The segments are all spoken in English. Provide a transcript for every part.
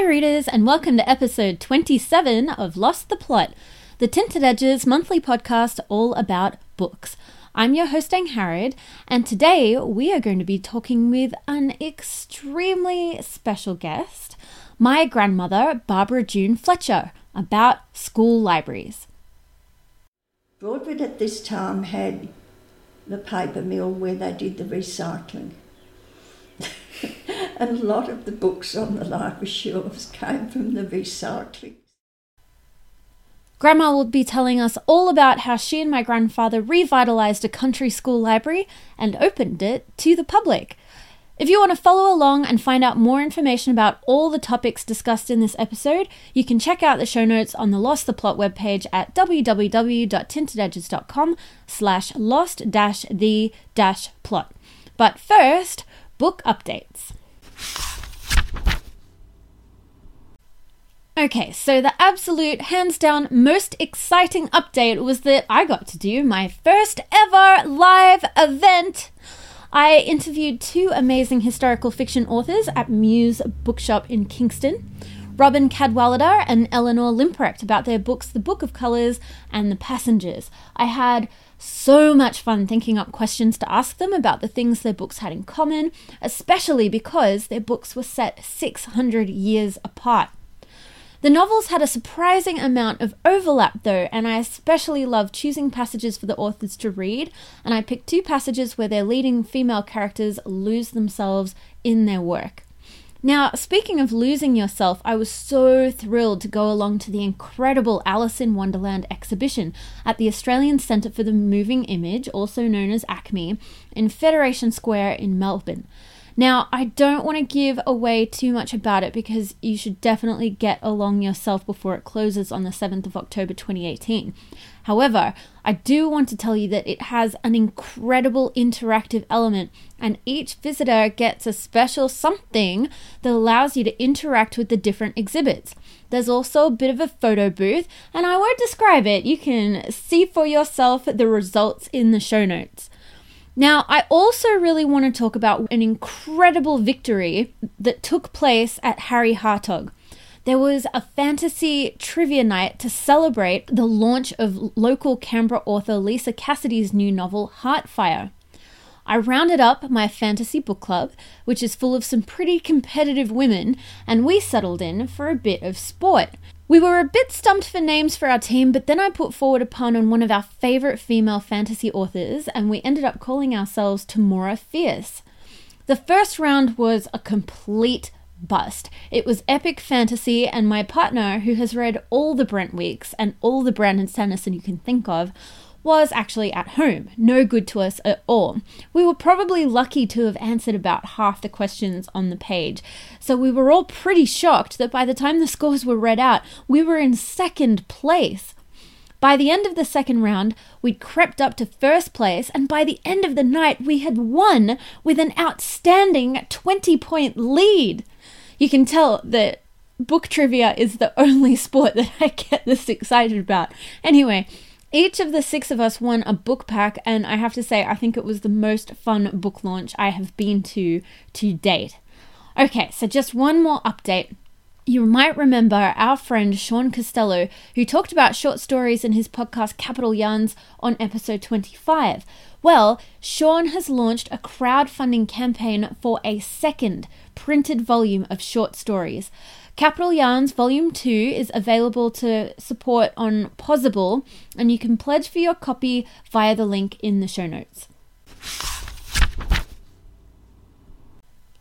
Hi, readers, and welcome to episode 27 of Lost the Plot, the Tinted Edges monthly podcast all about books. I'm your host, Angharad, and today we are going to be talking with an extremely special guest, my grandmother, Barbara June Fletcher, about school libraries. Broadford at this time had the paper mill where they did the recycling. and a lot of the books on the library shelves came from the recycling. Grandma will be telling us all about how she and my grandfather revitalized a country school library and opened it to the public. If you want to follow along and find out more information about all the topics discussed in this episode, you can check out the show notes on the Lost the Plot webpage at www.tintededges.com slash lost dash the dash plot. But first, book updates. Okay, so the absolute, hands down, most exciting update was that I got to do my first ever live event. I interviewed two amazing historical fiction authors at Muse Bookshop in Kingston. Robyn Cadwallader and Eleanor Limprecht about their books The Book of Colours and The Passengers. I had so much fun thinking up questions to ask them about the things their books had in common, especially because their books were set 600 years apart. The novels had a surprising amount of overlap, though, and I especially loved choosing passages for the authors to read. And I picked two passages where their leading female characters lose themselves in their work. Now, speaking of losing yourself, I was so thrilled to go along to the incredible Alice in Wonderland exhibition at the Australian Centre for the Moving Image, also known as ACMI, in Federation Square in Melbourne. Now, I don't want to give away too much about it because you should definitely get along yourself before it closes on the 7th of October 2018. However, I do want to tell you that it has an incredible interactive element, and each visitor gets a special something that allows you to interact with the different exhibits. There's also a bit of a photo booth, and I won't describe it. You can see for yourself the results in the show notes. Now, I also really want to talk about an incredible victory that took place at Harry Hartog. There was a fantasy trivia night to celebrate the launch of local Canberra author Lisa Cassidy's new novel, Heartfire. I rounded up my fantasy book club, which is full of some pretty competitive women, and we settled in for a bit of sport. We were a bit stumped for names for our team, but then I put forward a pun on one of our favourite female fantasy authors, and we ended up calling ourselves Tamora Fierce. The first round was a complete bust. It was epic fantasy, and my partner, who has read all the Brent Weeks and all the Brandon Sanderson you can think of, was actually at home, no good to us at all. We were probably lucky to have answered about half the questions on the page, so we were all pretty shocked that by the time the scores were read out, we were in second place. By the end of the second round, we'd crept up to first place, and by the end of the night, we had won with an outstanding 20 point lead. You can tell that book trivia is the only sport that I get this excited about. Anyway, each of the six of us won a book pack, and I have to say, I think it was the most fun book launch I have been to to date. Okay, so just one more update. You might remember our friend Sean Costello, who talked about short stories in his podcast Capital Yarns on episode 25. Well, Sean has launched a crowdfunding campaign for a second printed volume of short stories. Capital Yarns Volume 2 is available to support on Pozible, and you can pledge for your copy via the link in the show notes.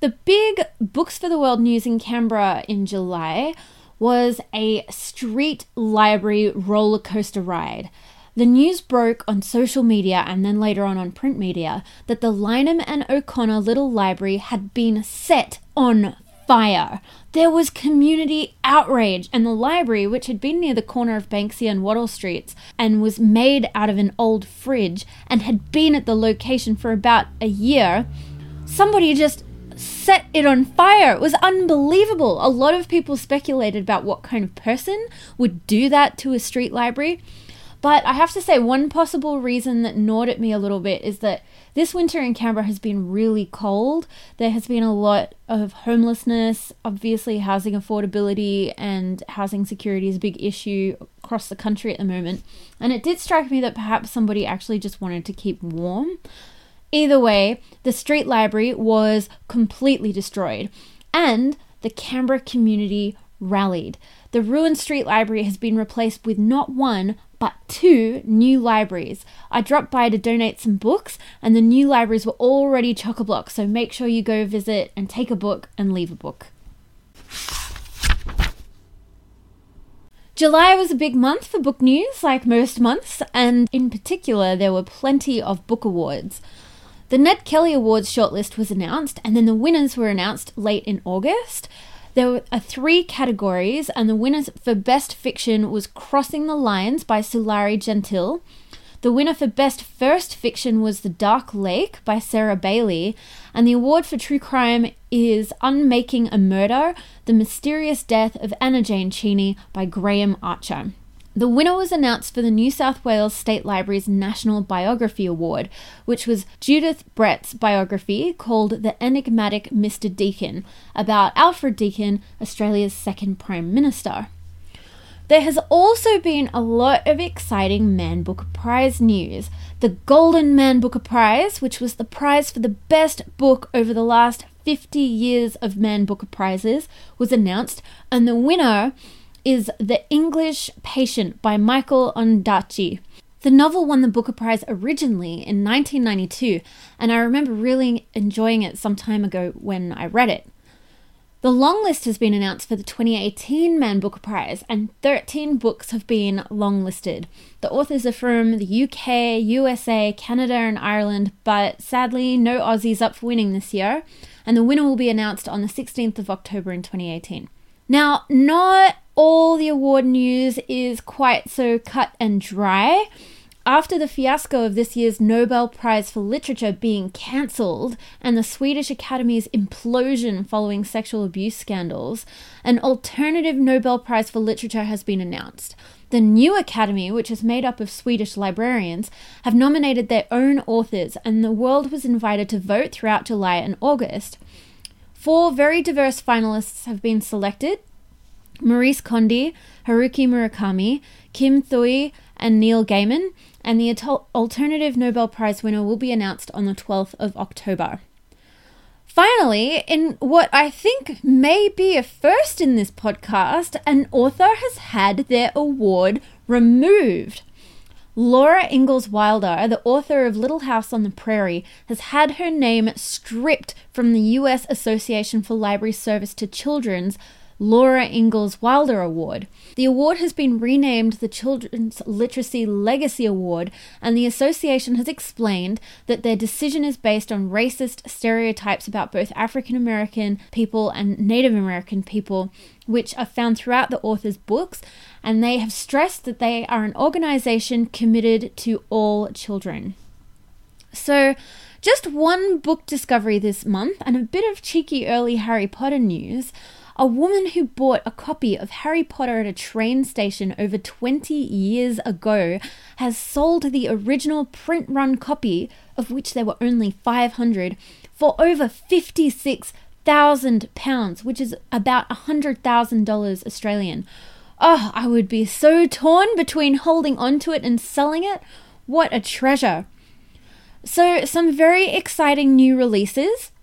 The big Books for the World news in Canberra in July was a street library roller coaster ride. The news broke on social media and then later on on print media that the Lyneham and O'Connor Little Library had been set on fire. There was community outrage, and the library, which had been near the corner of Banksia and Wattle Streets and was made out of an old fridge and had been at the location for about a year, somebody just set it on fire. It was unbelievable. A lot of people speculated about what kind of person would do that to a street library. But I have to say, one possible reason that gnawed at me a little bit is that this winter in Canberra has been really cold. There has been a lot of homelessness. Obviously, housing affordability and housing security is a big issue across the country at the moment. And it did strike me that perhaps somebody actually just wanted to keep warm. Either way, the street library was completely destroyed, and the Canberra community rallied. The ruined street library has been replaced with not one, but two new libraries. I dropped by to donate some books, and the new libraries were already chock a block, so make sure you go visit and take a book and leave a book. July was a big month for book news, like most months, and in particular, there were plenty of book awards. The Ned Kelly Awards shortlist was announced, and then the winners were announced late in August. There are uh, three categories, and the winners for Best Fiction was Crossing the Lines by Sulari Gentill. The winner for Best First Fiction was The Dark Lake by Sarah Bailey, and the award for True Crime is Unmaking a Murder The Mysterious Death of Anna Jane Cheney by Graham Archer. The winner was announced for the New South Wales State Library's National Biography Award, which was Judith Brett's biography called The Enigmatic Mr. Deakin, about Alfred Deakin, Australia's second Prime Minister. There has also been a lot of exciting Man Booker Prize news. The Golden Man Booker Prize, which was the prize for the best book over the last 50 years of Man Booker Prizes, was announced, and the winner is The English Patient by Michael Ondaatje. The novel won the Booker Prize originally in 1992, and I remember really enjoying it some time ago when I read it. The long list has been announced for the 2018 Man Booker Prize, and 13 books have been longlisted. The authors are from the UK, USA, Canada, and Ireland, but sadly, no Aussies up for winning this year, and the winner will be announced on the 16th of October in 2018. Now, not all the award news is quite so cut and dry. After the fiasco of this year's Nobel Prize for Literature being cancelled and the Swedish Academy's implosion following sexual abuse scandals, an alternative Nobel Prize for Literature has been announced. The new Academy, which is made up of Swedish librarians, have nominated their own authors, and the world was invited to vote throughout July and August. Four very diverse finalists have been selected Maryse Condé, Haruki Murakami, Kim Thuy, and Neil Gaiman, and the alternative Nobel Prize winner will be announced on the 12th of October. Finally, in what I think may be a first in this podcast, an author has had their award removed. Laura Ingalls Wilder, the author of Little House on the Prairie, has had her name stripped from the US Association for Library Service to Children's Laura Ingalls Wilder Award. The award has been renamed the Children's Literacy Legacy Award, and the association has explained that their decision is based on racist stereotypes about both African American people and Native American people, which are found throughout the author's books, and they have stressed that they are an organization committed to all children. So, just one book discovery this month and a bit of cheeky early Harry Potter news. A woman who bought a copy of Harry Potter at a train station over 20 years ago has sold the original print run copy, of which there were only 500, for over 56,000 pounds, which is about a $100,000 Australian. Oh, I would be so torn between holding on to it and selling it. What a treasure! So, some very exciting new releases.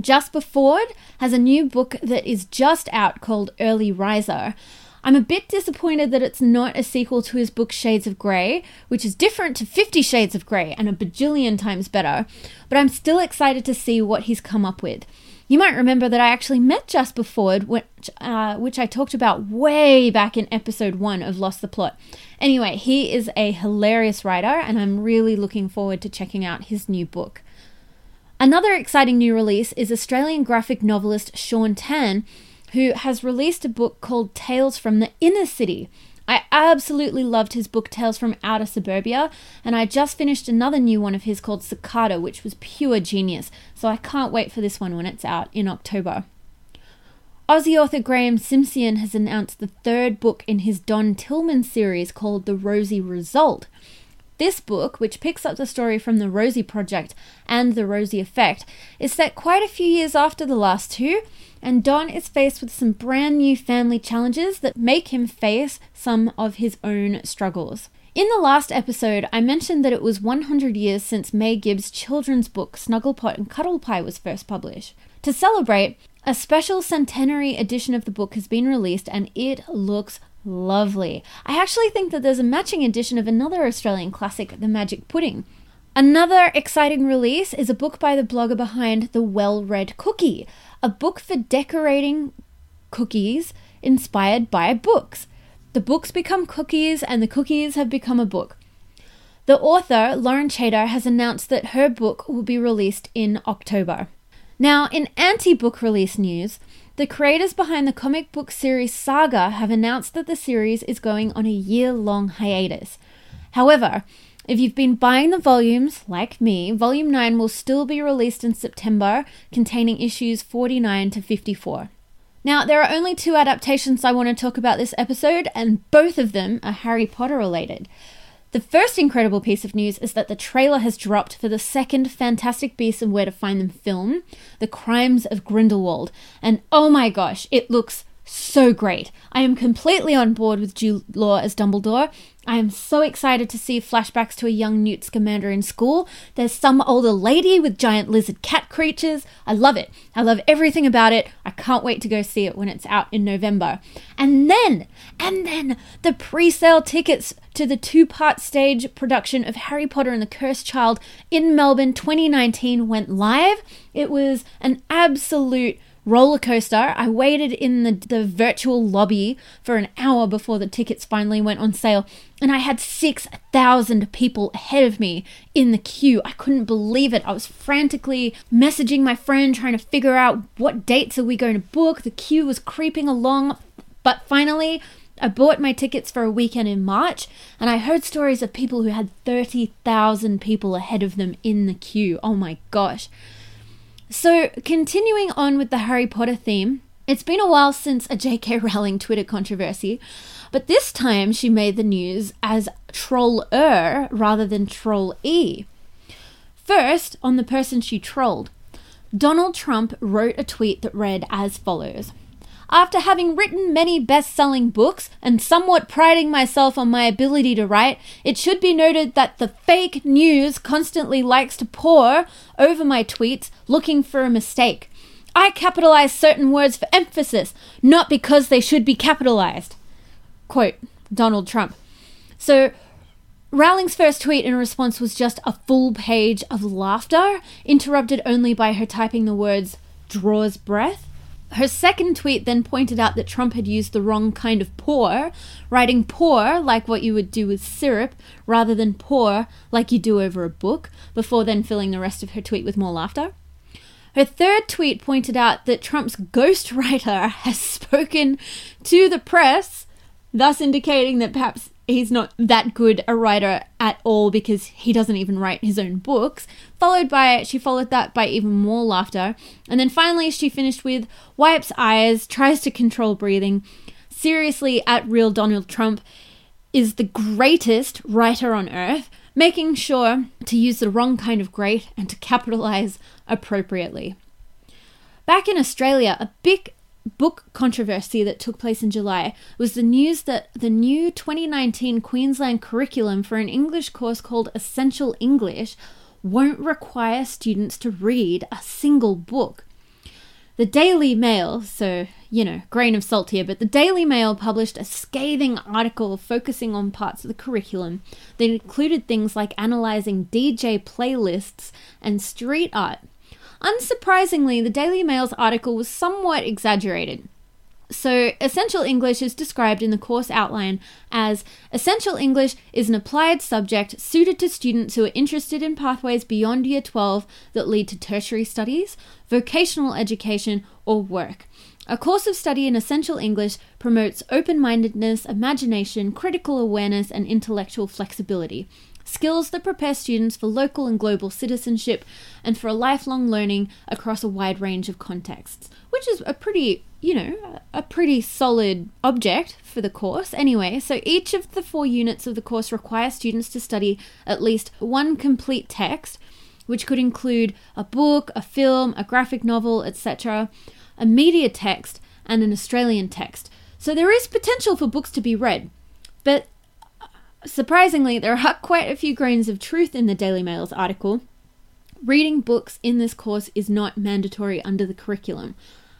Jasper Fforde has a new book that is just out called Early Riser. I'm a bit disappointed that it's not a sequel to his book Shades of Grey, which is different to Fifty Shades of Grey and a bajillion times better, but I'm still excited to see what he's come up with. You might remember that I actually met Jasper Fforde, which, uh, which I talked about way back in episode one of Lost the Plot. Anyway, he is a hilarious writer, and I'm really looking forward to checking out his new book. Another exciting new release is Australian graphic novelist Shaun Tan, who has released a book called Tales from the Inner City. I absolutely loved his book Tales from Outer Suburbia, and I just finished another new one of his called Cicada, which was pure genius, so I can't wait for this one when it's out in October. Aussie author Graeme Simsion has announced the third book in his Don Tillman series called The Rosie Result. This book, which picks up the story from the Rosie Project and the Rosie Effect, is set quite a few years after the last two, and Don is faced with some brand new family challenges that make him face some of his own struggles. In the last episode, I mentioned that it was 100 years since May Gibbs' children's book Snugglepot and Cuddlepie was first published. To celebrate, a special centenary edition of the book has been released and it looks lovely. I actually think that there's a matching edition of another Australian classic, The Magic Pudding. Another exciting release is a book by the blogger behind The Well Read Cookie, a book for decorating cookies inspired by books. The books become cookies, and the cookies have become a book. The author, Lauren Chater, has announced that her book will be released in October. Now, in anti book release news, the creators behind the comic book series Saga have announced that the series is going on a year long hiatus. However, if you've been buying the volumes, like me, Volume 9 will still be released in September, containing issues 49 to 54. Now, there are only two adaptations I want to talk about this episode, and both of them are Harry Potter related. The first incredible piece of news is that the trailer has dropped for the second Fantastic Beasts and Where to Find Them film, The Crimes of Grindelwald. And oh my gosh, it looks so great. I am completely on board with Jude Law as Dumbledore. I am so excited to see flashbacks to a young Newt Scamander in school. There's some older lady with giant lizard cat creatures. I love it. I love everything about it. I can't wait to go see it when it's out in November. And then, and then the pre sale tickets to the two part stage production of Harry Potter and the Cursed Child in Melbourne 2019 went live. It was an absolute roller coaster. I waited in the, the virtual lobby for an hour before the tickets finally went on sale, and I had 6,000 people ahead of me in the queue. I couldn't believe it. I was frantically messaging my friend trying to figure out what dates are we going to book. The queue was creeping along, but finally, I bought my tickets for a weekend in March, and I heard stories of people who had 30,000 people ahead of them in the queue. Oh my gosh. So, continuing on with the Harry Potter theme, it's been a while since a J.K. Rowling Twitter controversy, but this time she made the news as troller rather than troll E. First, on the person she trolled, Donald Trump wrote a tweet that read as follows after having written many best selling books and somewhat priding myself on my ability to write, it should be noted that the fake news constantly likes to pour over my tweets looking for a mistake. I capitalize certain words for emphasis, not because they should be capitalized. Quote Donald Trump. So, Rowling's first tweet in response was just a full page of laughter, interrupted only by her typing the words draws breath. Her second tweet then pointed out that Trump had used the wrong kind of pour, writing pour like what you would do with syrup, rather than pour like you do over a book, before then filling the rest of her tweet with more laughter. Her third tweet pointed out that Trump's ghostwriter has spoken to the press, thus indicating that perhaps he's not that good a writer at all because he doesn't even write his own books. Followed by, she followed that by even more laughter. And then finally, she finished with wipes eyes, tries to control breathing. Seriously, at real Donald Trump is the greatest writer on earth, making sure to use the wrong kind of great and to capitalize appropriately. Back in Australia, a big book controversy that took place in July was the news that the new 2019 Queensland curriculum for an English course called Essential English won't require students to read a single book. The Daily Mail, so, you know, grain of salt here, but the Daily Mail published a scathing article focusing on parts of the curriculum that included things like analysing DJ playlists and street art. Unsurprisingly, the Daily Mail's article was somewhat exaggerated. So, Essential English is described in the course outline as Essential English is an applied subject suited to students who are interested in pathways beyond Year 12 that lead to tertiary studies, vocational education, or work. A course of study in Essential English promotes open mindedness, imagination, critical awareness, and intellectual flexibility skills that prepare students for local and global citizenship and for a lifelong learning across a wide range of contexts, which is a pretty you know, a pretty solid object for the course anyway. So each of the four units of the course require students to study at least one complete text, which could include a book, a film, a graphic novel, etc., a media text, and an Australian text. So there is potential for books to be read. But surprisingly, there are quite a few grains of truth in the Daily Mail's article. Reading books in this course is not mandatory under the curriculum.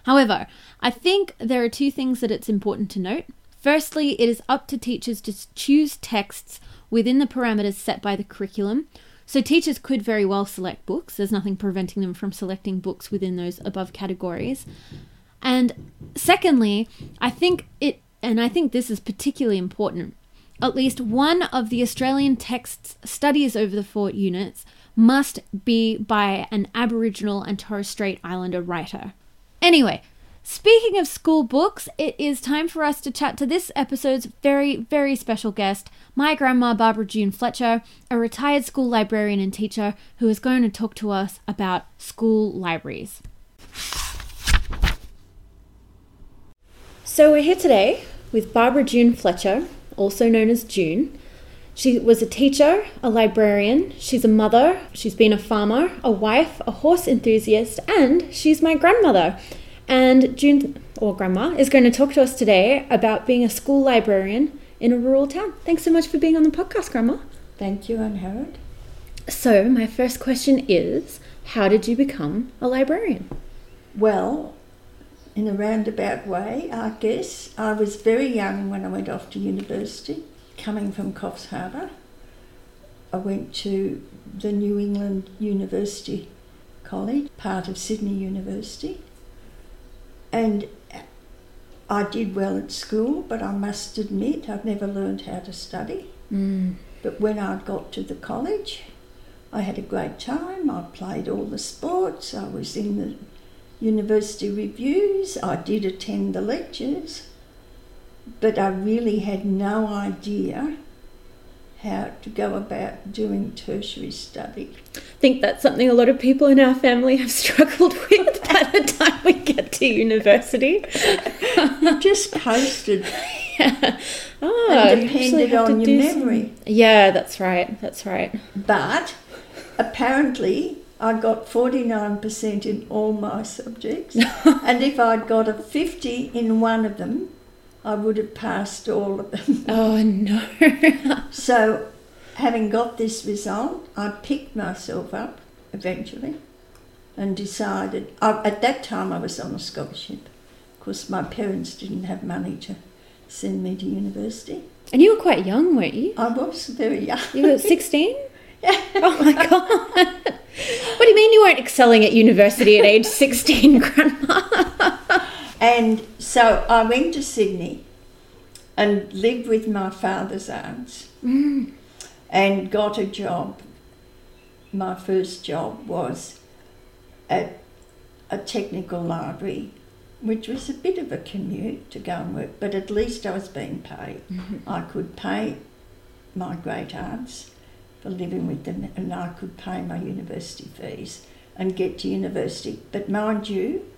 However, I think there are two things that it's important to note. Firstly, it is up to teachers to choose texts within the parameters set by the curriculum. So, teachers could very well select books. There's nothing preventing them from selecting books within those above categories. And secondly, I think it, and I think this is particularly important, at least one of the Australian texts studies over the four units must be by an Aboriginal and Torres Strait Islander writer. Anyway, speaking of school books, it is time for us to chat to this episode's very, very special guest, my grandma Barbara June Fletcher, a retired school librarian and teacher who is going to talk to us about school libraries. So, we're here today with Barbara June Fletcher, also known as June. She was a teacher, a librarian, she's a mother, she's been a farmer, a wife, a horse enthusiast, and she's my grandmother. And June, or Grandma, is going to talk to us today about being a school librarian in a rural town. Thanks so much for being on the podcast, Grandma. Thank you, Angharad. So, my first question is How did you become a librarian? Well, in a roundabout way, I guess. I was very young when I went off to university coming from Coffs Harbour, I went to the New England University College, part of Sydney University, and I did well at school, but I must admit I've never learned how to study. Mm. But when I got to the college, I had a great time. I played all the sports. I was in the university revues. I did attend the lectures but I really had no idea how to go about doing tertiary study. I think that's something a lot of people in our family have struggled with by the time we get to university. you just coasted. yeah. Oh, and depended on your memory. Some... Yeah, that's right. That's right. But apparently, I got 49% in all my subjects. and if I'd got a 50 in one of them, I would have passed all of them. Oh no. so, having got this result, I picked myself up eventually and decided. I, at that time, I was on a scholarship. because my parents didn't have money to send me to university. And you were quite young, weren't you? I was very young. You were 16? Oh my God. what do you mean you weren't excelling at university at age 16, Grandma? And so I went to Sydney and lived with my father's aunts mm. and got a job. My first job was at a technical library, which was a bit of a commute to go and work, but at least I was being paid. Mm-hmm. I could pay my great aunts for living with them, and I could pay my university fees and get to university. But mind you,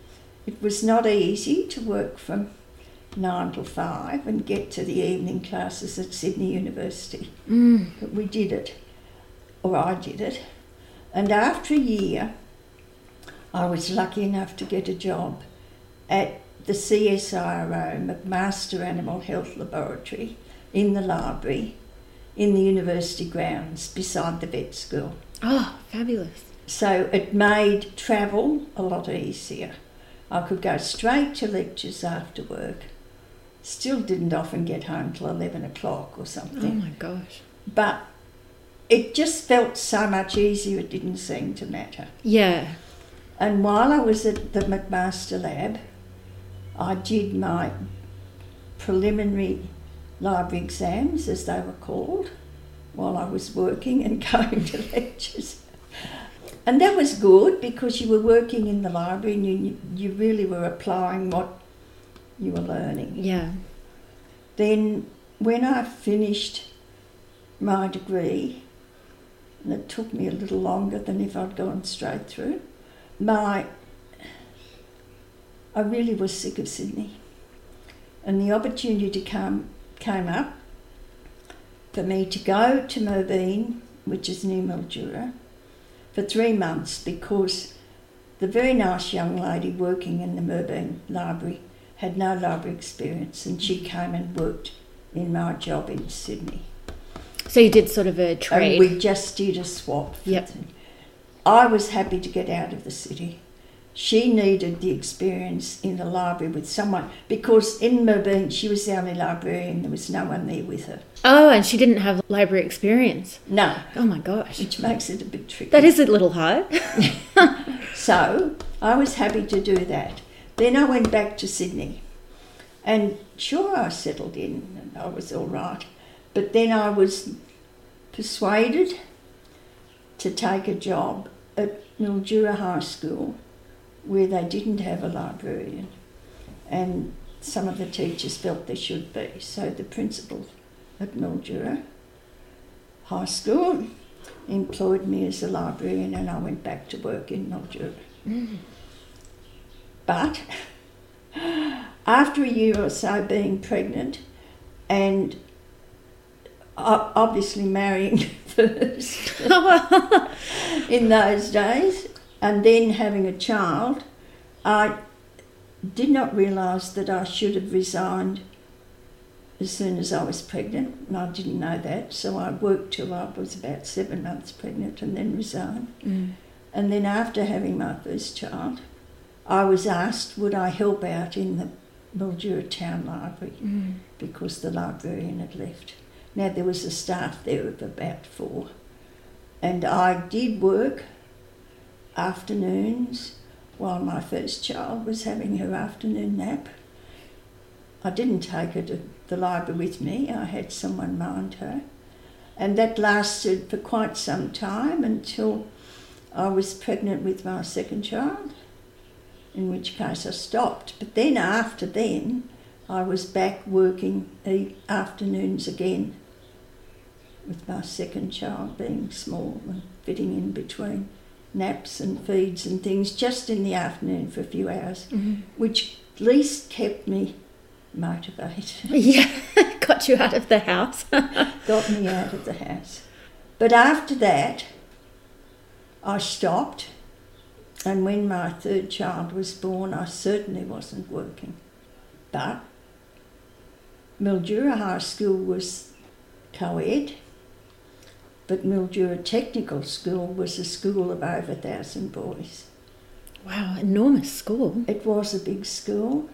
it was not easy to work from nine till five and get to the evening classes at Sydney University. Mm. But we did it, or I did it. And after a year, I was lucky enough to get a job at the CSIRO, McMaster Animal Health Laboratory, in the library in the university grounds beside the vet school. Oh, fabulous. So it made travel a lot easier. I could go straight to lectures after work. Still didn't often get home till 11 o'clock or something. Oh my gosh. But it just felt so much easier, it didn't seem to matter. Yeah. And while I was at the McMaster Lab, I did my preliminary library exams, as they were called, while I was working and going to lectures. And that was good because you were working in the library and you, you really were applying what you were learning. Yeah. Then, when I finished my degree, and it took me a little longer than if I'd gone straight through, my I really was sick of Sydney. And the opportunity to come came up for me to go to Merbein, which is near Mildura, for three months because the very nice young lady working in the Merbein library had no library experience and she came and worked in my job in Sydney. So you did sort of a trade. And we just did a swap. Yep. I was happy to get out of the city. She needed the experience in the library with someone because in Merbein she was the only librarian. There was no one there with her. oh, and she didn't have library experience. No, Oh my gosh. which makes it a bit tricky. That is a little hard. So I was happy to do that. Then I went back to Sydney, and sure I settled in and I was all right. But then I was persuaded to take a job at Mildura High School where they didn't have a librarian, and some of the teachers felt there should be. So the principal at Mildura High School employed me as a librarian, and I went back to work in Mildura. Mm. But after a year or so being pregnant and obviously marrying first in those days and then having a child, I did not realise that I should have resigned as soon as I was pregnant. And I didn't know that, so I worked till I was about seven months pregnant and then resigned. Mm. And then after having my first child, I was asked would I help out in the Mildura Town Library Mm. because the librarian had left. Now there was a staff there of about four. And I did work afternoons while my first child was having her afternoon nap. I didn't take her to the library with me, I had someone mind her. And that lasted for quite some time until I was pregnant with my second child, in which case I stopped. But then, after then, I was back working e- afternoons again with my second child being small and fitting in between naps and feeds and things just in the afternoon for a few hours, Mhm. which at least kept me motivated, Yeah, got you out of the house. got me out of the house. But after that, I stopped, and when my third child was born, I certainly wasn't working. But Mildura High School was co ed, but Mildura Technical School was a school of over a thousand boys. wow, enormous school. It was a big school,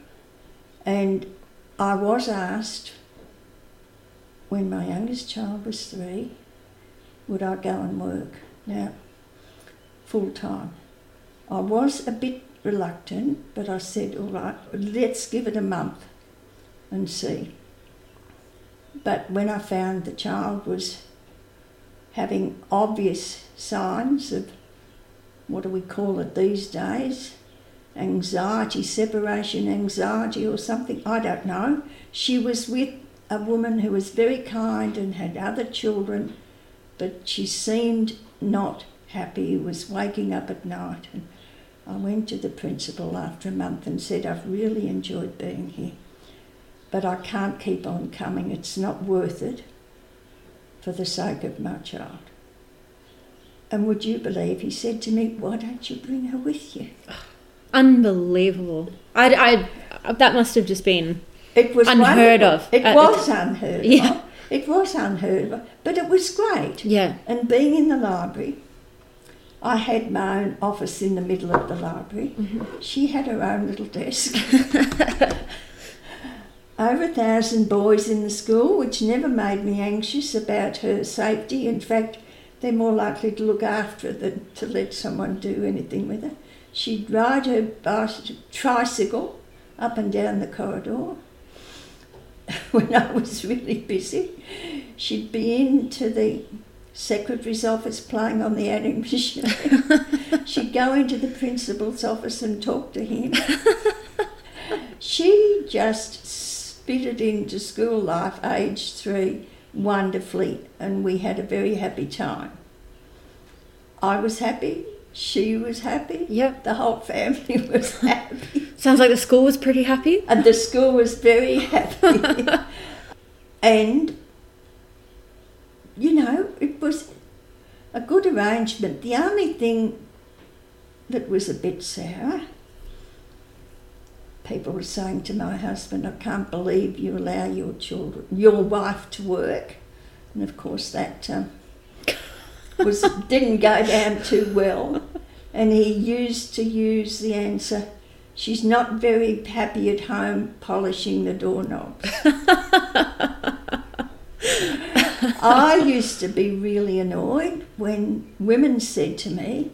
and I was asked when my youngest child was three, would I go and work now full time? I was a bit reluctant, but I said, all right, let's give it a month and see. But when I found the child was having obvious signs of what do we call it these days? Anxiety, separation anxiety, or something, I don't know. She was with a woman who was very kind and had other children, but she seemed not happy, was waking up at night. And I went to the principal after a month and said, I've really enjoyed being here, but I can't keep on coming. It's not worth it for the sake of my child. And would you believe, he said to me, Why don't you bring her with you? Unbelievable. I, I, that must have just been. It was Unheard wonderful. of. It Uh, was unheard Yeah. of. It was unheard of, but it was great. Yeah. And being in the library, I had my own office in the middle of the library. She had her own little desk. Over a thousand boys in the school, which never made me anxious about her safety. In fact, they're more likely to look after her than to let someone do anything with her. She'd ride her bicycle, tricycle up and down the corridor when I was really busy. She'd be into the secretary's office playing on the adding machine. She'd go into the principal's office and talk to him. she just spitted into school life, aged three, wonderfully, and we had a very happy time. I was happy, she was happy, Yep. the whole family was happy. Sounds like the school was pretty happy. and the school was very happy. and, you know, it was a good arrangement. The only thing that was a bit sour, people were saying to my husband, I can't believe you allow your children, your wife to work. And of course, that um, was didn't go down too well. And he used to use the answer, she's not very happy at home polishing the doorknobs. I used to be really annoyed when women said to me,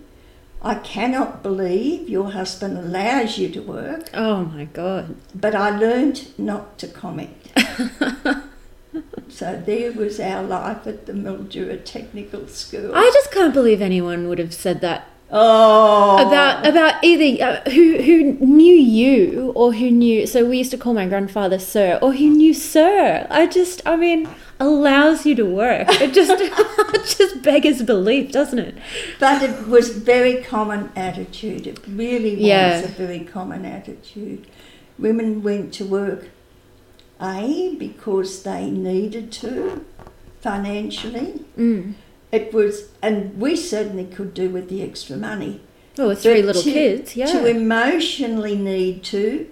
I cannot believe your husband allows you to work, Oh my god. but I learned not to comment. so there was our life at the Mildura Technical School. I just can't believe anyone would have said that oh, about about either uh, who who knew you or who knew. So we used to call my grandfather Sir, or who knew Sir. I just, I mean, allows you to work. It just just beggars belief, doesn't it? But it was very common attitude. It really was Yeah. a very common attitude. Women went to work, A, because they needed to financially. Mm. It was, and we certainly could do with the extra money. Oh, with three But little to- kids, yeah, To emotionally need to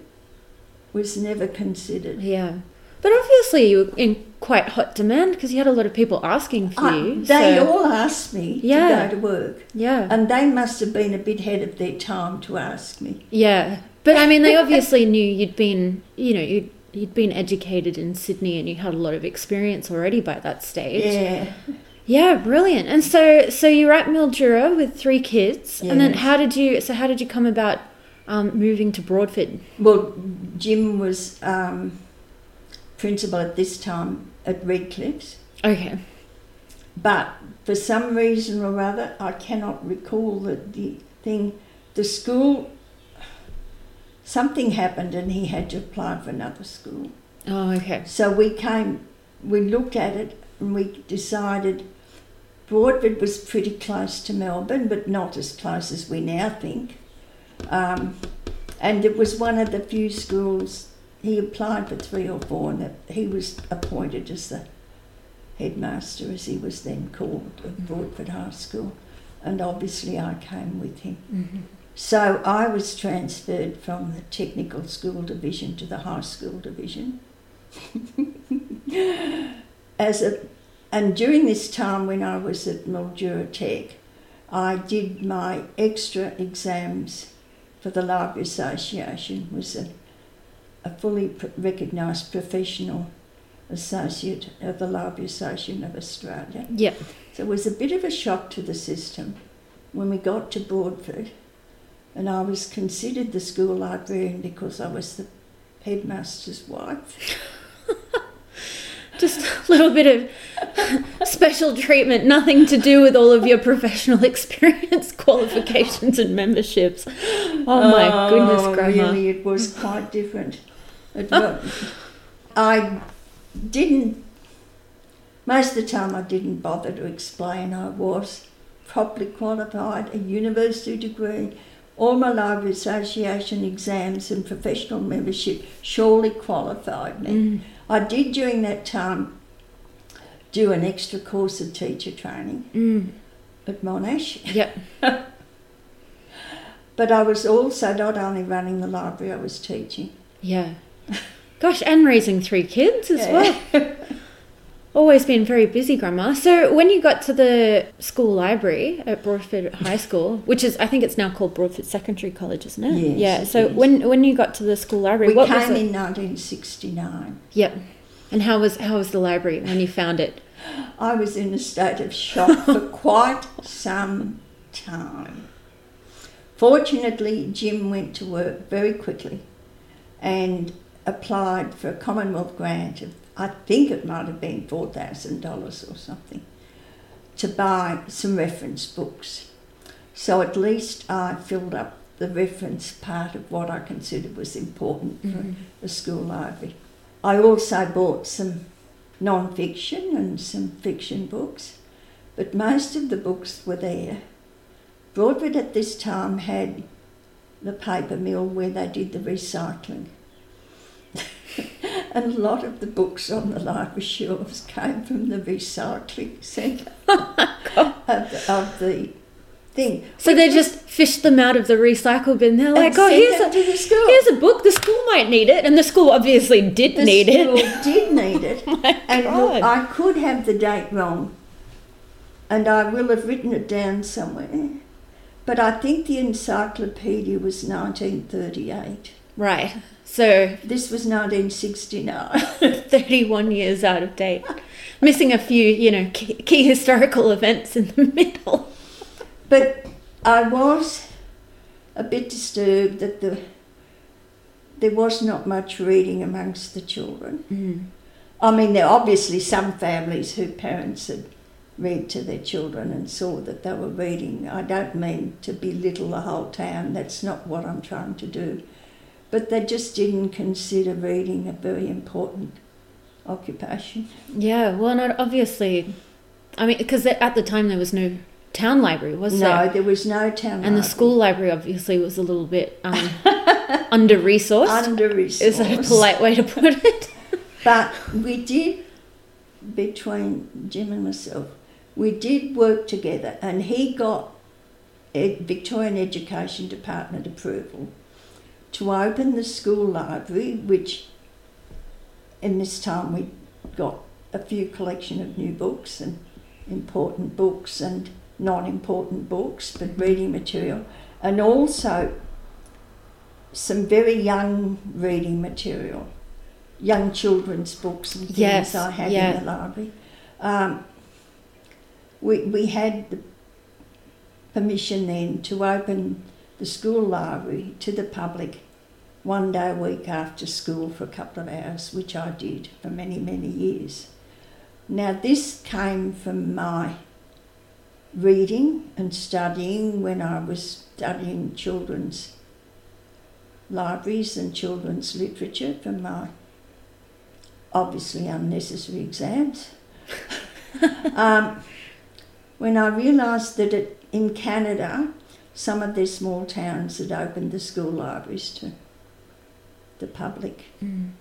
was never considered. yeah. But obviously, you were in quite hot demand because you had a lot of people asking for I- you. they so- all asked me Yeah. to go to work, yeah, and they must have been a bit ahead of their time to ask me. yeah. But I mean, they obviously knew you'd been, you know, you'd you'd been educated in Sydney and you had a lot of experience already by that stage. Yeah. Yeah, brilliant. And so, so you were at Mildura with three kids, and then how did you? So how did you come about um, moving to Broadford? Well, Jim was um, principal at this time at Redcliffs, Okay. but for some reason or other, I cannot recall the, the thing. The school, something happened and he had to apply for another school. Oh, okay. So we came, we looked at it and we decided Broadford was pretty close to Melbourne, but not as close as we now think. Um, and it was one of the few schools, he applied for three or four, and he was appointed as the headmaster, as he was then called, of Broadford High School. And obviously I came with him. hmm So I was transferred from the technical school division to the high school division. As a, and during this time when I was at Mildura Tech, I did my extra exams for the Library Association. Was a, a fully pr- recognised professional associate of the Library Association of Australia. Yeah. So it was a bit of a shock to the system when we got to Broadford, and I was considered the school librarian because I was the headmaster's wife. Just a little bit of special treatment, nothing to do with all of your professional experience, qualifications, and memberships. Oh my oh, goodness, Grandma. Really, it was quite different. I didn't. Most of the time, I didn't bother to explain I was properly qualified, a university degree, all my library association exams and professional membership surely qualified me. Mm. I did during that time do an extra course of teacher training Mm. at Monash, Yep. but I was also not only running the library, I was teaching. Yeah. Gosh, and raising three kids as Yeah. well. Always been very busy, Grandma. So when you got to the school library at Broadford High School, which is I think it's now called Broadford Secondary College, isn't it? Yes, Yeah. So when when you got to the school library, We what came was it? in 1969. Yep. And how was how was the library when you found it? I was in a state of shock for quite some time. Fortunately, Jim went to work very quickly and applied for a Commonwealth grant of, I think it might have been $4,000 or something, to buy some reference books. So at least I filled up the reference part of what I considered was important for Mhm. the school library. I also bought some non fiction and some fiction books, but most of the books were there. Broadford at this time had the paper mill where they did the recycling. and a lot of the books on the library shelves came from the recycling centre oh, of, the, of the thing. So they just fished them out of the recycle bin. They're like, oh, here's a, here's a book. The school might need it. And the school obviously did the need school it. did need it. Oh, my and look, I could have the date wrong, and I will have written it down somewhere. But I think the encyclopedia was 1938. Right. So This was 1969. 31 years out of date. Missing a few, you know, key, key historical events in the middle. But I was a bit disturbed that the there was not much reading amongst the children. Mm. I mean, there are obviously some families whose parents had read to their children and saw that they were reading. I don't mean to belittle the whole town, that's not what I'm trying to do. But they just didn't consider reading a very important occupation. Yeah, well, not obviously. I mean, because at the time there was no town library, was no, there? No, there was no town And the school library obviously was a little bit um, under resourced. under resourced Is that a polite way to put it? But we did, between Jim and myself, we did work together, and he got Victorian Education Department approval to open the school library, which in this time we got a few collection of new books and important books and non-important books, but reading material, and also some very young reading material, young children's books and things Yes, I had yeah. in the library. Um, we, we had the permission then to open the school library to the public one day a week after school for a couple of hours, which I did for many, many years. Now, this came from my reading and studying when I was studying children's libraries and children's literature from my obviously unnecessary exams. um, when I realised that it, in Canada, some of their small towns had opened the school libraries to the public. Mm.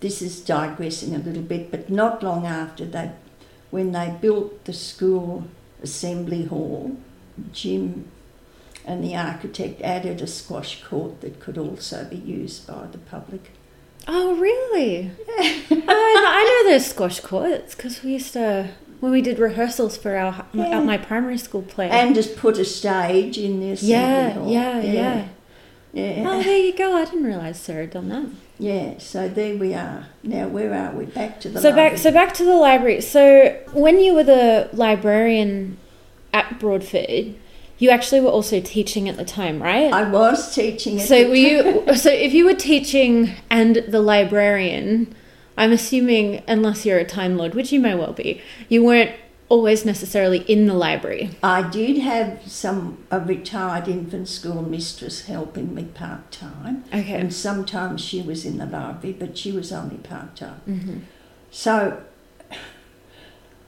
This is digressing a little bit, but not long after that, when they built the school assembly hall, Jim and the architect added a squash court that could also be used by the public. Oh, really? oh, I, know, I know those squash courts because we used to, when we did rehearsals for our Yeah. at my primary school play. And just put a stage in the assembly yeah, hall. yeah, yeah, yeah. Oh, there you go. I didn't realise Sir had done that. Yeah, so there we are. Now, where are we? Back to the so library. back so back to the library. So when you were the librarian at Broadford, you actually were also teaching at the time, right? I was teaching at so the were you so if you were teaching and the librarian, I'm assuming unless you're a time lord, which you may well be, you weren't always necessarily in the library. I did have some a retired infant school mistress helping me part time, Okay. and sometimes she was in the library, but she was only part time. hmm So,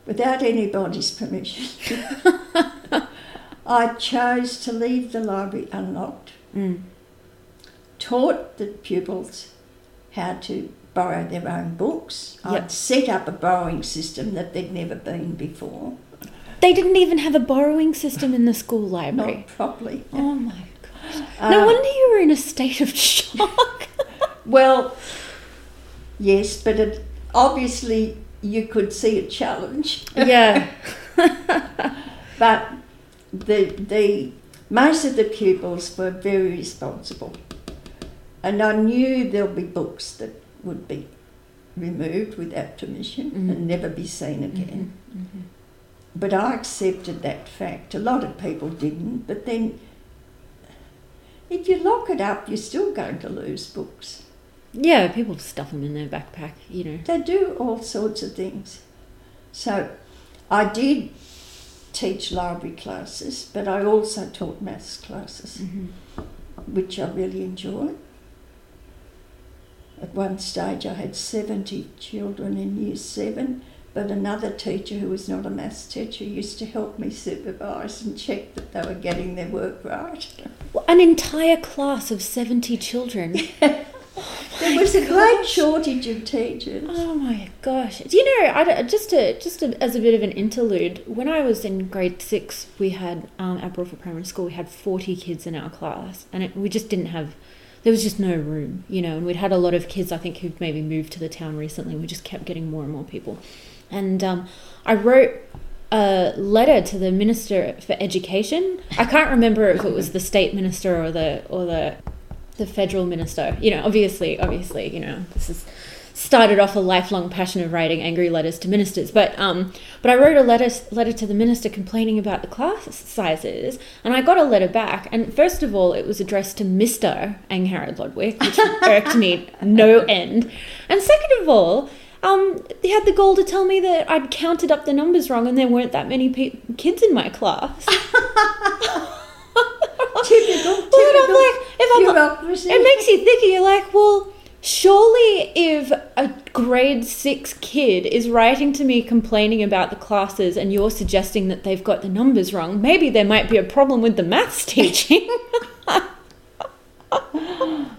without anybody's permission, I chose to leave the library unlocked. Mm. taught the pupils how to borrow their own books. Yep. I'd set up a borrowing system that they'd never been before, They didn't even have a borrowing system in the school library. not properly. Oh my god. No Um, wonder you were in a state of shock. Well, yes, but it, obviously you could see a challenge. yeah. But the the most of the pupils were very responsible, and I knew there'll be books that would be removed without permission Mhm. and never be seen again. Mhm. But I accepted that fact. A lot of people didn't. But then, if you lock it up, you're still going to lose books. Yeah, people stuff them in their backpack, you know. They do all sorts of things. So, I did teach library classes, but I also taught maths classes, which I really enjoyed. At one stage, I had 70 children in year seven But another teacher who was not a maths teacher used to help me supervise and check that they were getting their work right. An entire class of 70 children. There was a great shortage of teachers. Oh my gosh! Do you know? I, just to, just to, as a bit of an interlude, when I was in grade six, we had um, at Broadford Primary School. We had forty kids in our class, and it, we just didn't have. There was just no room, you know. And we'd had a lot of kids. I think who'd maybe moved to the town recently. We just kept getting more and more people, and um, I wrote a letter to the minister for education. I can't remember if it was the state minister or the or the the federal minister. You know, obviously, obviously, you know, this is started off a lifelong passion of writing angry letters to ministers. But um, but I wrote a letter letter to the minister complaining about the class sizes, and I got a letter back. And first of all, it was addressed to Mister Angharad Lodwick, which irked me no end. And second of all. Um, they had the gall to tell me that I'd counted up the numbers wrong and there weren't that many pe- kids in my class. typical, typical Well, I'm like, if I'm, it makes you think. You're like, well, surely if a grade six kid is writing to me complaining about the classes, and you're suggesting that they've got the numbers wrong, maybe there might be a problem with the maths teaching. oh,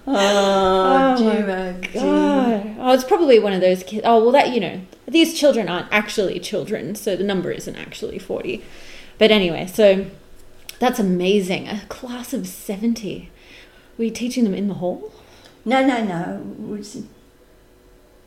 Oh my. God. Oh, it's probably one of those kids. Oh, well, that you know, these children aren't actually children, so the number isn't actually forty. But anyway, so that's amazing. A class of seventy. Were you teaching them in the hall? No, no, no. It was,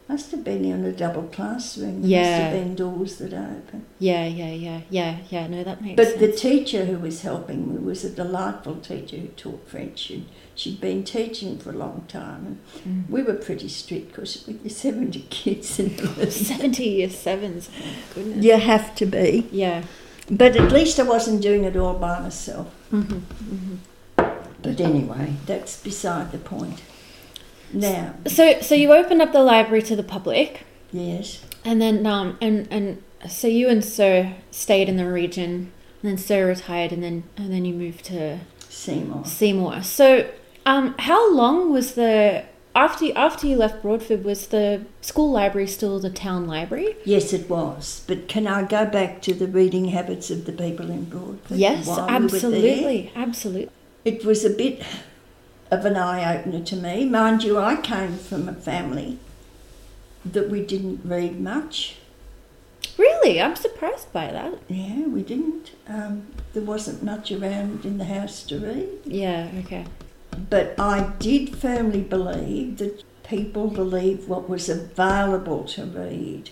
must have been in a double classroom. There must Yeah. have been doors that open. Yeah, yeah, yeah, yeah, yeah. No, that makes But sense. the teacher who was helping me was a delightful teacher who taught French. And she'd been teaching for a long time. And Mm. we were pretty strict because with your 70 kids in room, seventy year sevens. Oh, goodness. you have to be. Yeah. But at least I wasn't doing it all by myself. Mm-hmm, mm-hmm. But anyway, that's beside the point. Now, So, so you opened up the library to the public, yes, and then um, and and so you and Sir stayed in the region, and then Sir retired, and then and then you moved to Seymour. Seymour. So, um, how long was the after after you left Broadford? Was the school library still the town library? Yes, it was. But can I go back to the reading habits of the people in Broadford? Yes, while we absolutely, absolutely. It was a bit of an eye opener to me. Mind you, I came from a family that we didn't read much. Really, I'm surprised by that. Yeah, we didn't. Um, there wasn't much around in the house to read. Yeah. Okay. But I did firmly believe that people believed what was available to read,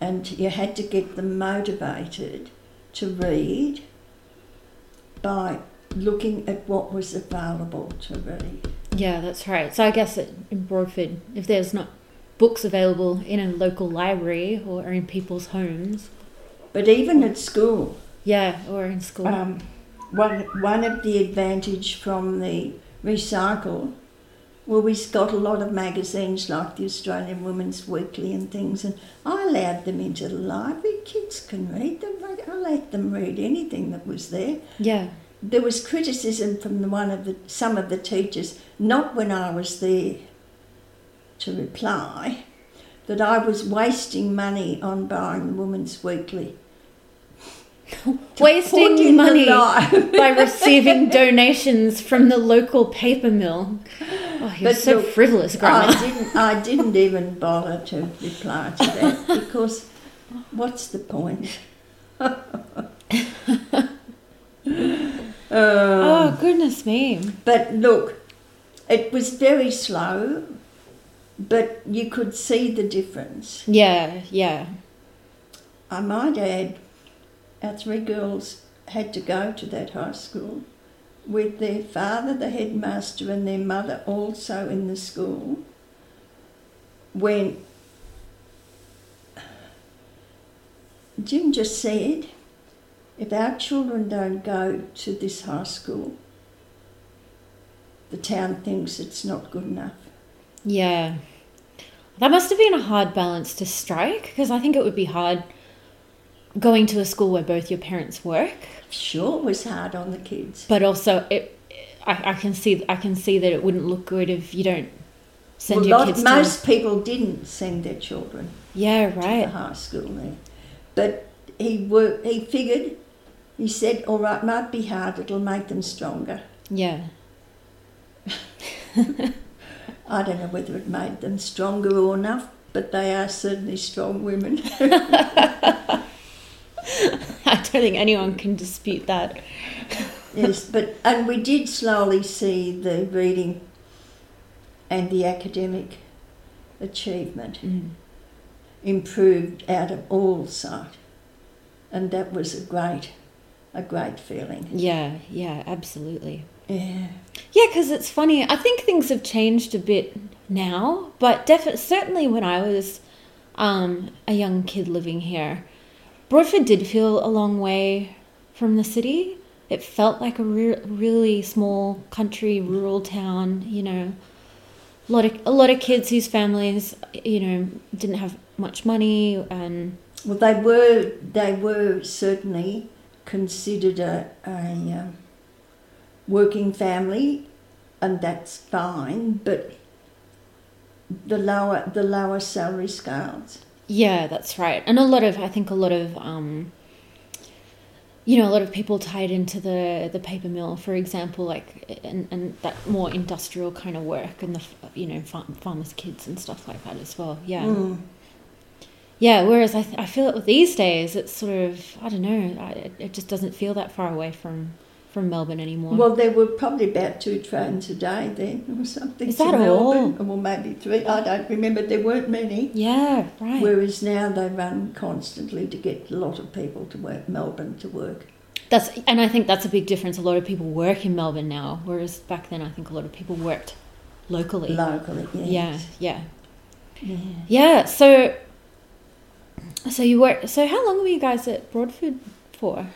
and you had to get them motivated to read by looking at what was available to read. Yeah, that's right. So I guess it, in Broadford, if there's not books available in a local library or in people's homes, But even at school, yeah, or in school, um, one, one of the advantage from the recycle, well, we got a lot of magazines like the Australian Women's Weekly and things, and I allowed them into the library. Kids can read them. I I let them read anything that was there. yeah, There was criticism from the one of the some of the teachers, not when I was there to reply, that I was wasting money on buying the Women's Weekly. wasting money by receiving donations from the local paper mill. Oh, you're But so look, frivolous, Grandma. I didn't. I didn't even bother to reply to that because what's the point? Um, oh goodness me! But look, it was very slow, but you could see the difference. Yeah, yeah, I might add, our three girls had to go to that high school with their father, the headmaster, and their mother also in the school. When Jim just said, if our children don't go to this high school, the town thinks it's not good enough. yeah. That must have been a hard balance to strike because I think it would be hard going to a school where both your parents work. Sure, it was hard on the kids. but also it I, I can see I can see that it wouldn't look good if you don't send Well, your lot- kids most people didn't send their children to yeah to the high school there. but he worked. He figured. He said, "All right, might be hard. It'll make them stronger." Yeah. I don't know whether it made them stronger or enough, but they are certainly strong women. I don't think anyone can dispute that. yes, but and we did slowly see the reading and the academic achievement Mm. improved out of all sight, and that was a great, a great feeling. Yeah, yeah, absolutely. Yeah. Yeah, because it's funny. I think things have changed a bit now, but definitely, certainly when I was um, a young kid living here, Broadford did feel a long way from the city. It felt like a re- really small country, rural town. You know, a lot of a lot of kids whose families, you know, didn't have much money, and Well, they were they were certainly considered a, a um, working family, and that's fine. But the lower the lower salary scales. Yeah, that's right. And a lot of, I think a lot of, um, you know, a lot of people tied into the, the paper mill, for example, like, and, and that more industrial kind of work and the, you know, farm, farmers' kids and stuff like that as well. Yeah. Mm. Yeah. Whereas I, th- I feel that these days it's sort of, I don't know, I, it- it just doesn't feel that far away from, from Melbourne anymore. Well, there were probably about two trains a day then, or something. Is to that all? Melbourne. Well, maybe three. I don't remember. There weren't many. yeah, right. Whereas now they run constantly to get a lot of people to work Melbourne to work. That's, and I think that's a big difference. A lot of people work in Melbourne now, whereas back then I think a lot of people worked locally. Locally, Yeah, yeah. Yeah. Yeah, so so you were so how long were you guys at Broadford for?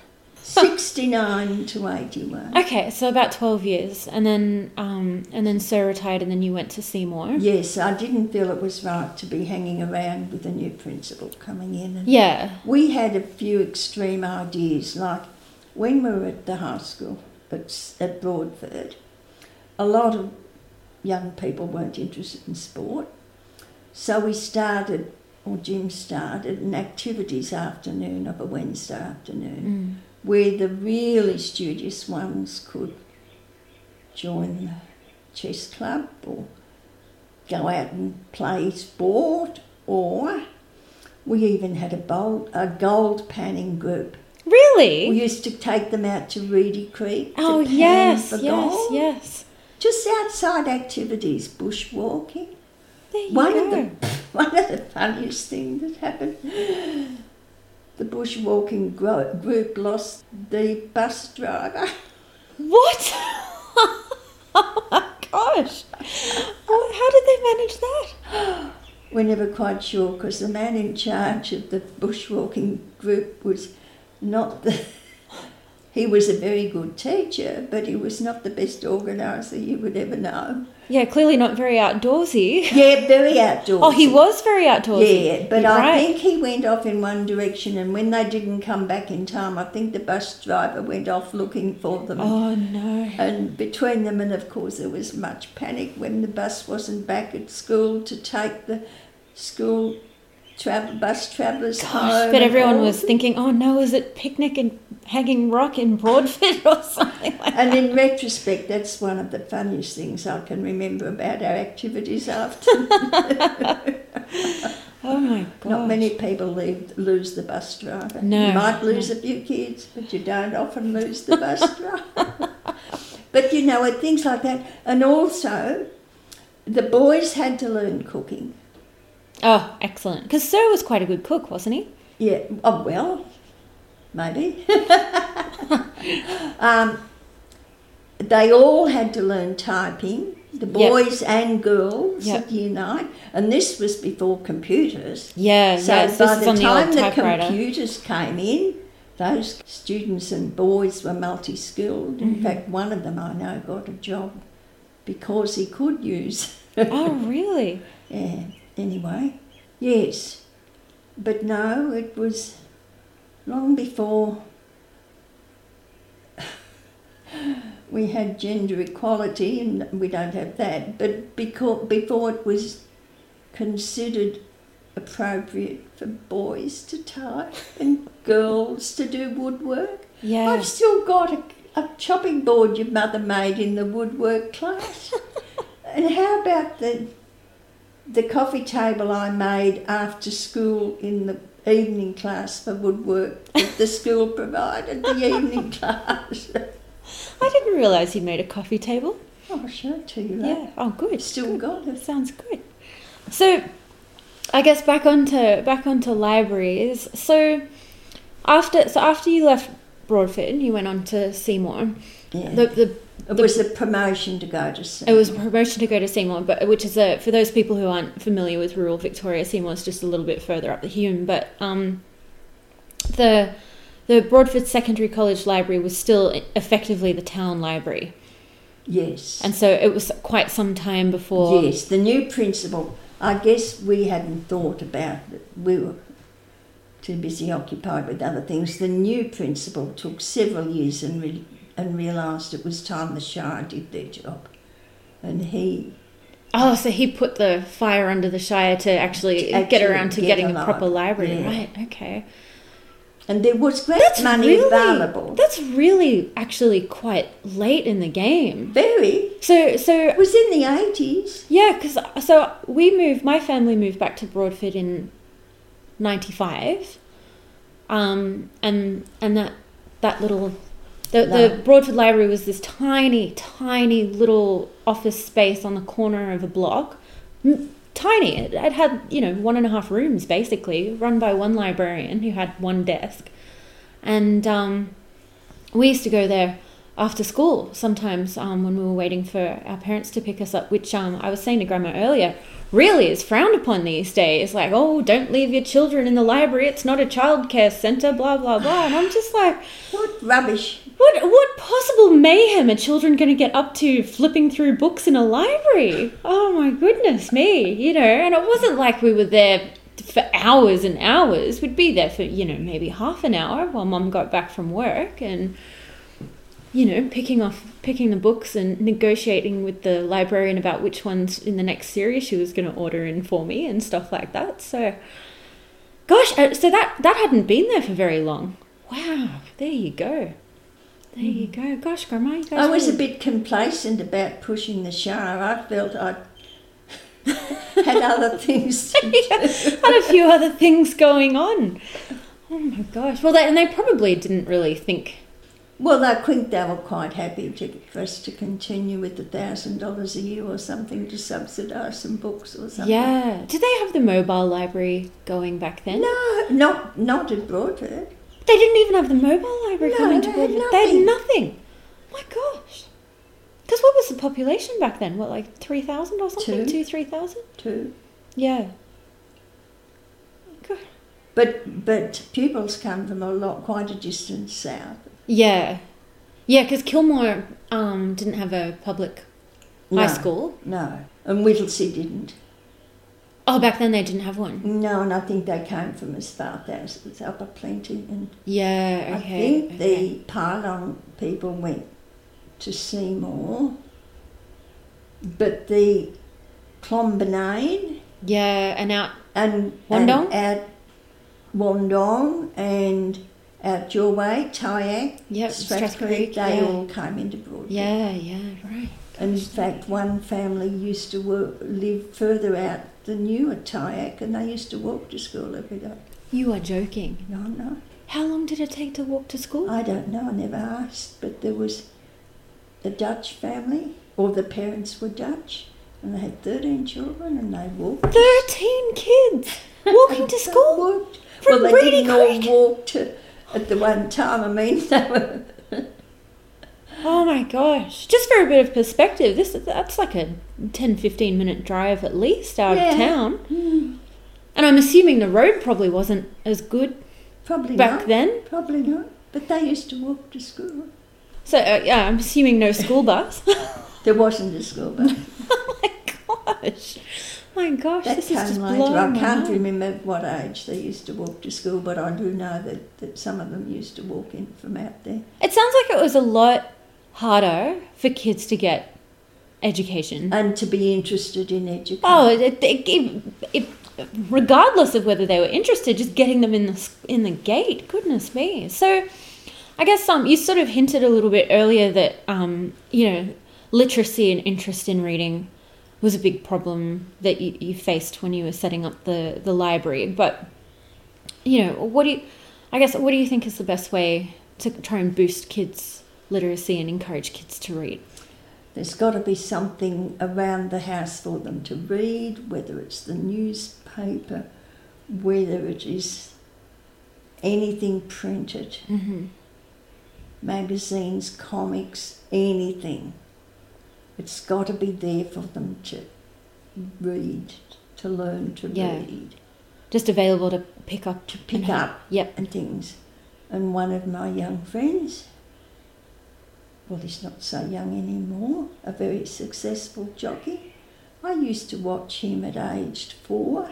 69 to 81. Okay, so about 12 years and then um and then Sir retired and then you went to Seymour. Yes, I didn't feel it was right to be hanging around with a new principal coming in. And Yeah. We had a few extreme ideas, like when we were at the high school at, at Broadford, a lot of young people weren't interested in sport. So we started, or Jim started, an activities afternoon of a Wednesday afternoon Mm. where the really studious ones could join the chess club or go out and play sport or we even had a bold, a gold panning group. Really? We used to take them out to Reedy Creek to Oh pan yes, for yes, gold. yes. Just outside activities, bushwalking. One go. of the one of the funniest things that happened. The bushwalking group lost the bus driver. What? oh my gosh. Well, how did they manage that? We're never quite sure because the man in charge of the bushwalking group was not the. He was a very good teacher, but he was not the best organiser you would ever know. Yeah, clearly not very outdoorsy. Yeah, very outdoors. Oh, he was very outdoorsy. Yeah, but You're I right. think he went off in one direction, and when they didn't come back in time, I think the bus driver went off looking for them. Oh no. And between them, and of course, there was much panic when the bus wasn't back at school to take the school travel bus travellers home. But everyone was thinking, oh no, is it Picnic at Hanging Rock in Broadford or something like that? And in retrospect, that's one of the funniest things I can remember about our activities after. Oh my god. Not many people leave, lose the bus driver. No, You might no. lose a few kids, but you don't often lose the bus driver. but you know, and things like that. And also, the boys had to learn cooking. Oh, excellent. Because Sir was quite a good cook, wasn't he? Yeah, oh, well, maybe. um, they all had to learn typing, the Yep. boys and girls Yep. at nine. And this was before computers. Yeah, So yeah. by the on the time the computers came in, those students and boys were multi-skilled. In Mhm. fact, one of them I know got a job because he could use. oh, really? yeah. Anyway, yes, but no, it was long before we had gender equality, and we don't have that. But because before it was considered appropriate for boys to type and girls to do woodwork. Yeah. I've still got a, a chopping board your mother made in the woodwork class. and how about the the coffee table I made after school in the evening class for woodwork that the school provided, the evening class. I didn't realise you made a coffee table. Oh, I'll show it to you. Yeah. Oh, good. Still Good. got That it. sounds good. So, I guess back onto back onto libraries. So, after so after you left Broadford, you went on to Seymour. Yeah. The, the it was a promotion to go to sea. it was a promotion to go to Seymour, but which is a for those people who aren't familiar with rural Victoria, Seymour is just a little bit further up the Hume. But um, the the Broadford Secondary College Library was still effectively the town library, Yes. and so it was quite some time before. Yes, the new principal. I guess we hadn't thought about it. We were too busy occupied with other things. The new principal took several years and re- and realised it was time the Shire did their job, and he Oh, so he put the fire under the Shire to actually, To get around to get getting a a proper library, yeah. right? Okay, and there was great that's money really available. that's really actually quite late in the game. Very. So, so It was in the eighties. Yeah, because so we moved. My family moved back to Broadford in '95, um, and and that that little the the Broadford Library was this tiny, tiny little office space on the corner of a block. Tiny. It, it had you know one and a half rooms basically, run by one librarian who had one desk, and um, we used to go there after school sometimes um, when we were waiting for our parents to pick us up, which um, I was saying to Grandma earlier, really is frowned upon these days. Like, oh, don't leave your children in the library. It's not a childcare centre. Blah blah blah. And I'm just like, What rubbish! What what possible mayhem are children going to get up to flipping through books in a library? Oh my goodness me, you know. And it wasn't like we were there for hours and hours. We'd be there for you know maybe half an hour while Mum got back from work and you know picking off picking the books and negotiating with the librarian about which ones in the next series she was going to order in for me and stuff like that. So. Gosh, uh, so that that hadn't been there for very long. Wow, there you go. There you go. Gosh, Grandma, you guys. I was a bit complacent about pushing the Shire. I felt I had other things to do. had a few other things going on. Oh my gosh. Well, they, and they probably didn't really think. Well, I think they were quite happy to, for us to continue with the thousand dollars a year or something to subsidise some books or something. Yeah. Did they have the mobile library going back then? No, not not at Broadford. Eh? They didn't even have the mobile library No, coming to they had They had nothing. nothing. My gosh. Because what was the population back then? What, like 3,000 or something? Two. Two, 3,000? too. Yeah. God. But but pupils come from a lot, quite a distance south. Yeah. Yeah, because Kilmore um, didn't have a public high school. No, and Whittlesea didn't. Oh, back then they didn't have one. No, and I think they came from as far as as Upper Plenty, and Yeah, okay. I think okay. the Pyalong people went to Seymour, but the Clonbenane Yeah, and out. and Wandong? and out Wandong and out your way, Tyaak, Yep, Strath Strath Creek, Creek, they yeah. all came into Broadford. Yeah, yeah, right. And in fact, one family used to work, live further out than you at Tyaak, and they used to walk to school every day. You are joking. No, no, How long did it take to walk to school? I don't know. I never asked, but there was a Dutch family, or the parents were Dutch, and they had thirteen children, and they walked. 13 kids walking to school? walked. From well, they didn't all walk to at the one time. I mean, they were. Oh my gosh. Just for a bit of perspective, this that's like a 10 15 minute drive at least out Yeah. of town. Hmm, And I'm assuming the road probably wasn't as good probably back not. then. Probably not. But they used to walk to school. So, uh, yeah, I'm assuming no school bus. There wasn't a school bus. oh my gosh. My gosh, That this is just later. blowing I can't remember at what age they used to walk to school, but I do know that, that some of them used to walk in from out there. It sounds like it was a lot harder for kids to get education. And to be interested in education. Oh, it, it, it, regardless of whether they were interested, just getting them in the in the gate. Goodness me. So, I guess um, you sort of hinted a little bit earlier that um, you know, literacy and interest in reading was a big problem that you, you faced when you were setting up the the library. But you know, what do you? I guess what do you think is the best way to try and boost kids' literacy and encourage kids to read? There's got to be something around the house for them to read, whether it's the newspaper, whether it is anything printed, Mm-hmm. magazines, comics, anything. It's got to be there for them to read, to learn to Yeah. read, Just available to pick up. to pick up Yep. and things. And one of my young friends, well, he's not so young anymore, a very successful jockey. I used to watch him at aged four,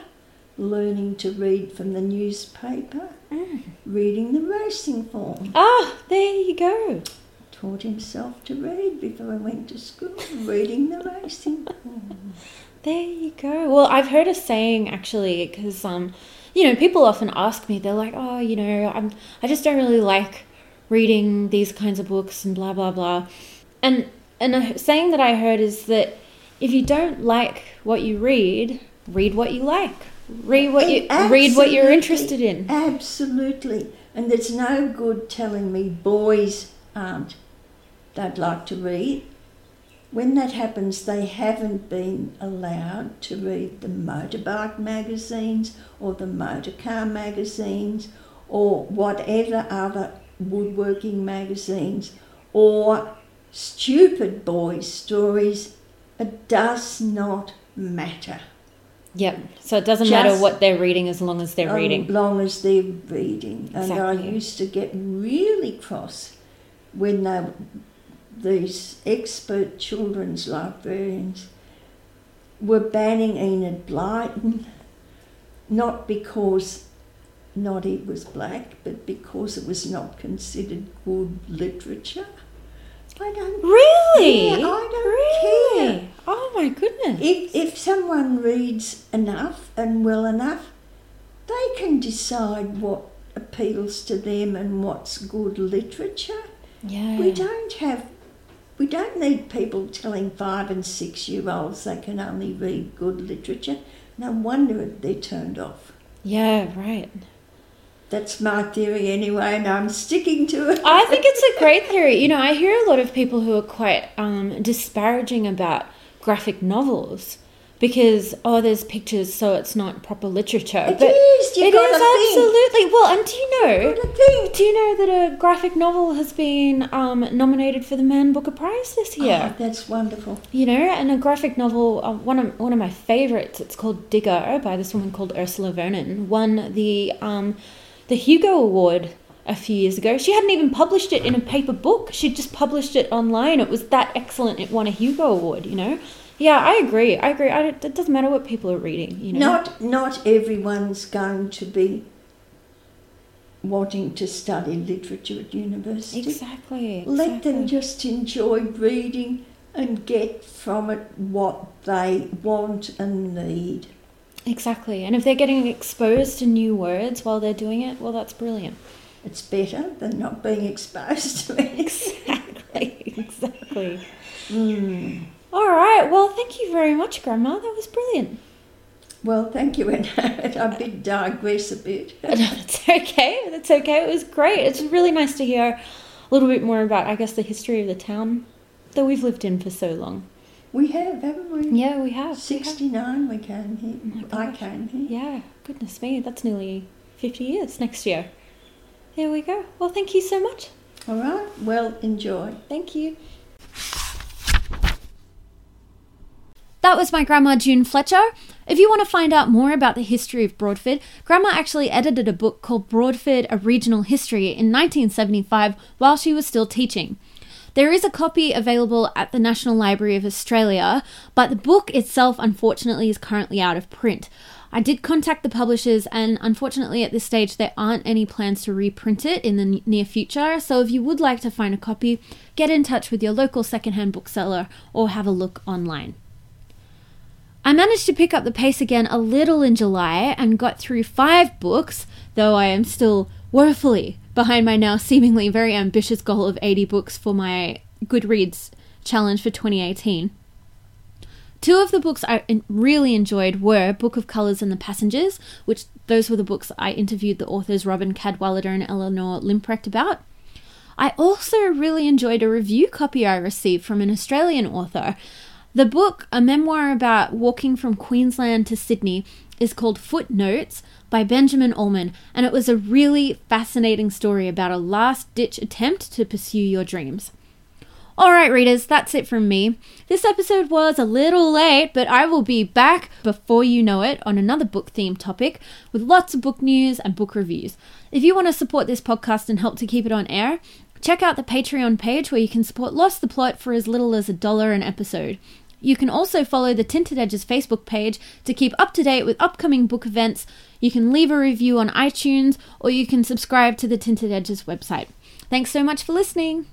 learning to read from the newspaper, Mm. reading the racing form. Ah, there you go. Taught himself to read before I went to school, reading the racing form. There you go. Well, I've heard a saying actually, because um, you know, people often ask me, they're like, oh, you know, I'm, I just don't really like reading these kinds of books and blah blah blah, and and a saying that I heard is that if you don't like what you read, read what you like. Read what you oh, read what you're interested in. Absolutely. And there's no good telling me boys aren't, don't like to read. When that happens, they haven't been allowed to read the motorbike magazines or the motor car magazines or whatever other woodworking magazines or stupid boys' stories. It does not matter. Yep. So it doesn't matter what they're reading as long as they're As reading. As long as they're reading. And I used to get really cross when they, these expert children's librarians were banning Enid Blyton, not because Noddy was black, but because it was not considered good literature. I don't Really? Yeah, I don't really? care. Oh my goodness. if, if someone reads enough and well enough, they can decide what appeals to them and what's good literature. yeah. We don't have, we don't need people telling five and six year olds they can only read good literature. No wonder they're turned off. Yeah, right. That's my theory anyway, and I'm sticking to it. I think it's a great theory. You know, I hear a lot of people who are quite um, disparaging about graphic novels because oh, there's pictures, so it's not proper literature. It but is, you it is think. absolutely well. And do you know? Think. Do you know that a graphic novel has been um, nominated for the Man Booker Prize this year? Oh, that's wonderful. You know, and a graphic novel, uh, one of one of my favorites. It's called Digger by this woman called Ursula Vernon. Won the um, the Hugo Award a few years ago. She hadn't even published it in a paper book. She'd just published it online. It was that excellent. It won a Hugo Award. You know. Yeah, I agree. I agree. I, it doesn't matter what people are reading. You know. Not not everyone's going to be wanting to study literature at university. exactly. Let them just enjoy reading and get from it what they want and need. Exactly. And if they're getting exposed to new words while they're doing it, well, that's brilliant. It's better than not being exposed to it. Exactly. exactly. Mm. All right. Well, thank you very much, Grandma. That was brilliant. Well, thank you, and I did digress a bit. That's okay. That's okay. It was great. It's really nice to hear a little bit more about, I guess, the history of the town that we've lived in for so long. We have, haven't we? Yeah, we have. We have. 69 we came here. Oh I gosh. came here. Yeah. Goodness me. That's nearly 50 years next year. There we go. Well, thank you so much. All right, well, enjoy. Thank you. That was my grandma June Fletcher. If you want to find out more about the history of Broadford, Grandma actually edited a book called Broadford A Regional History in 1975 while she was still teaching. There is a copy available at the National Library of Australia, but the book itself, unfortunately, is currently out of print. I did contact the publishers, and unfortunately, at this stage, there aren't any plans to reprint it in the near future. So, if you would like to find a copy, get in touch with your local secondhand bookseller or have a look online. I managed to pick up the pace again a little in July and got through five books, though I am still woefully behind my now seemingly very ambitious goal of 80 books for my Goodreads challenge for 2018. Two of the books I really enjoyed were Book of Colours and the Passengers, which those were the books I interviewed the authors Robyn Cadwallader and Eleanor Limprecht about. I also really enjoyed a review copy I received from an Australian author. The book, a memoir about walking from Queensland to Sydney, is called Footnotes by Benjamin Ullman, and it was a really fascinating story about a last ditch attempt to pursue your dreams. Alright, readers, that's it from me. This episode was a little late, but I will be back before you know it on another book themed topic with lots of book news and book reviews. If you want to support this podcast and help to keep it on air, check out the Patreon page where you can support Lost the Plot for as little as a dollar an episode. You can also follow the Tinted Edges Facebook page to keep up to date with upcoming book events. You can leave a review on iTunes or you can subscribe to the Tinted Edges website. Thanks so much for listening.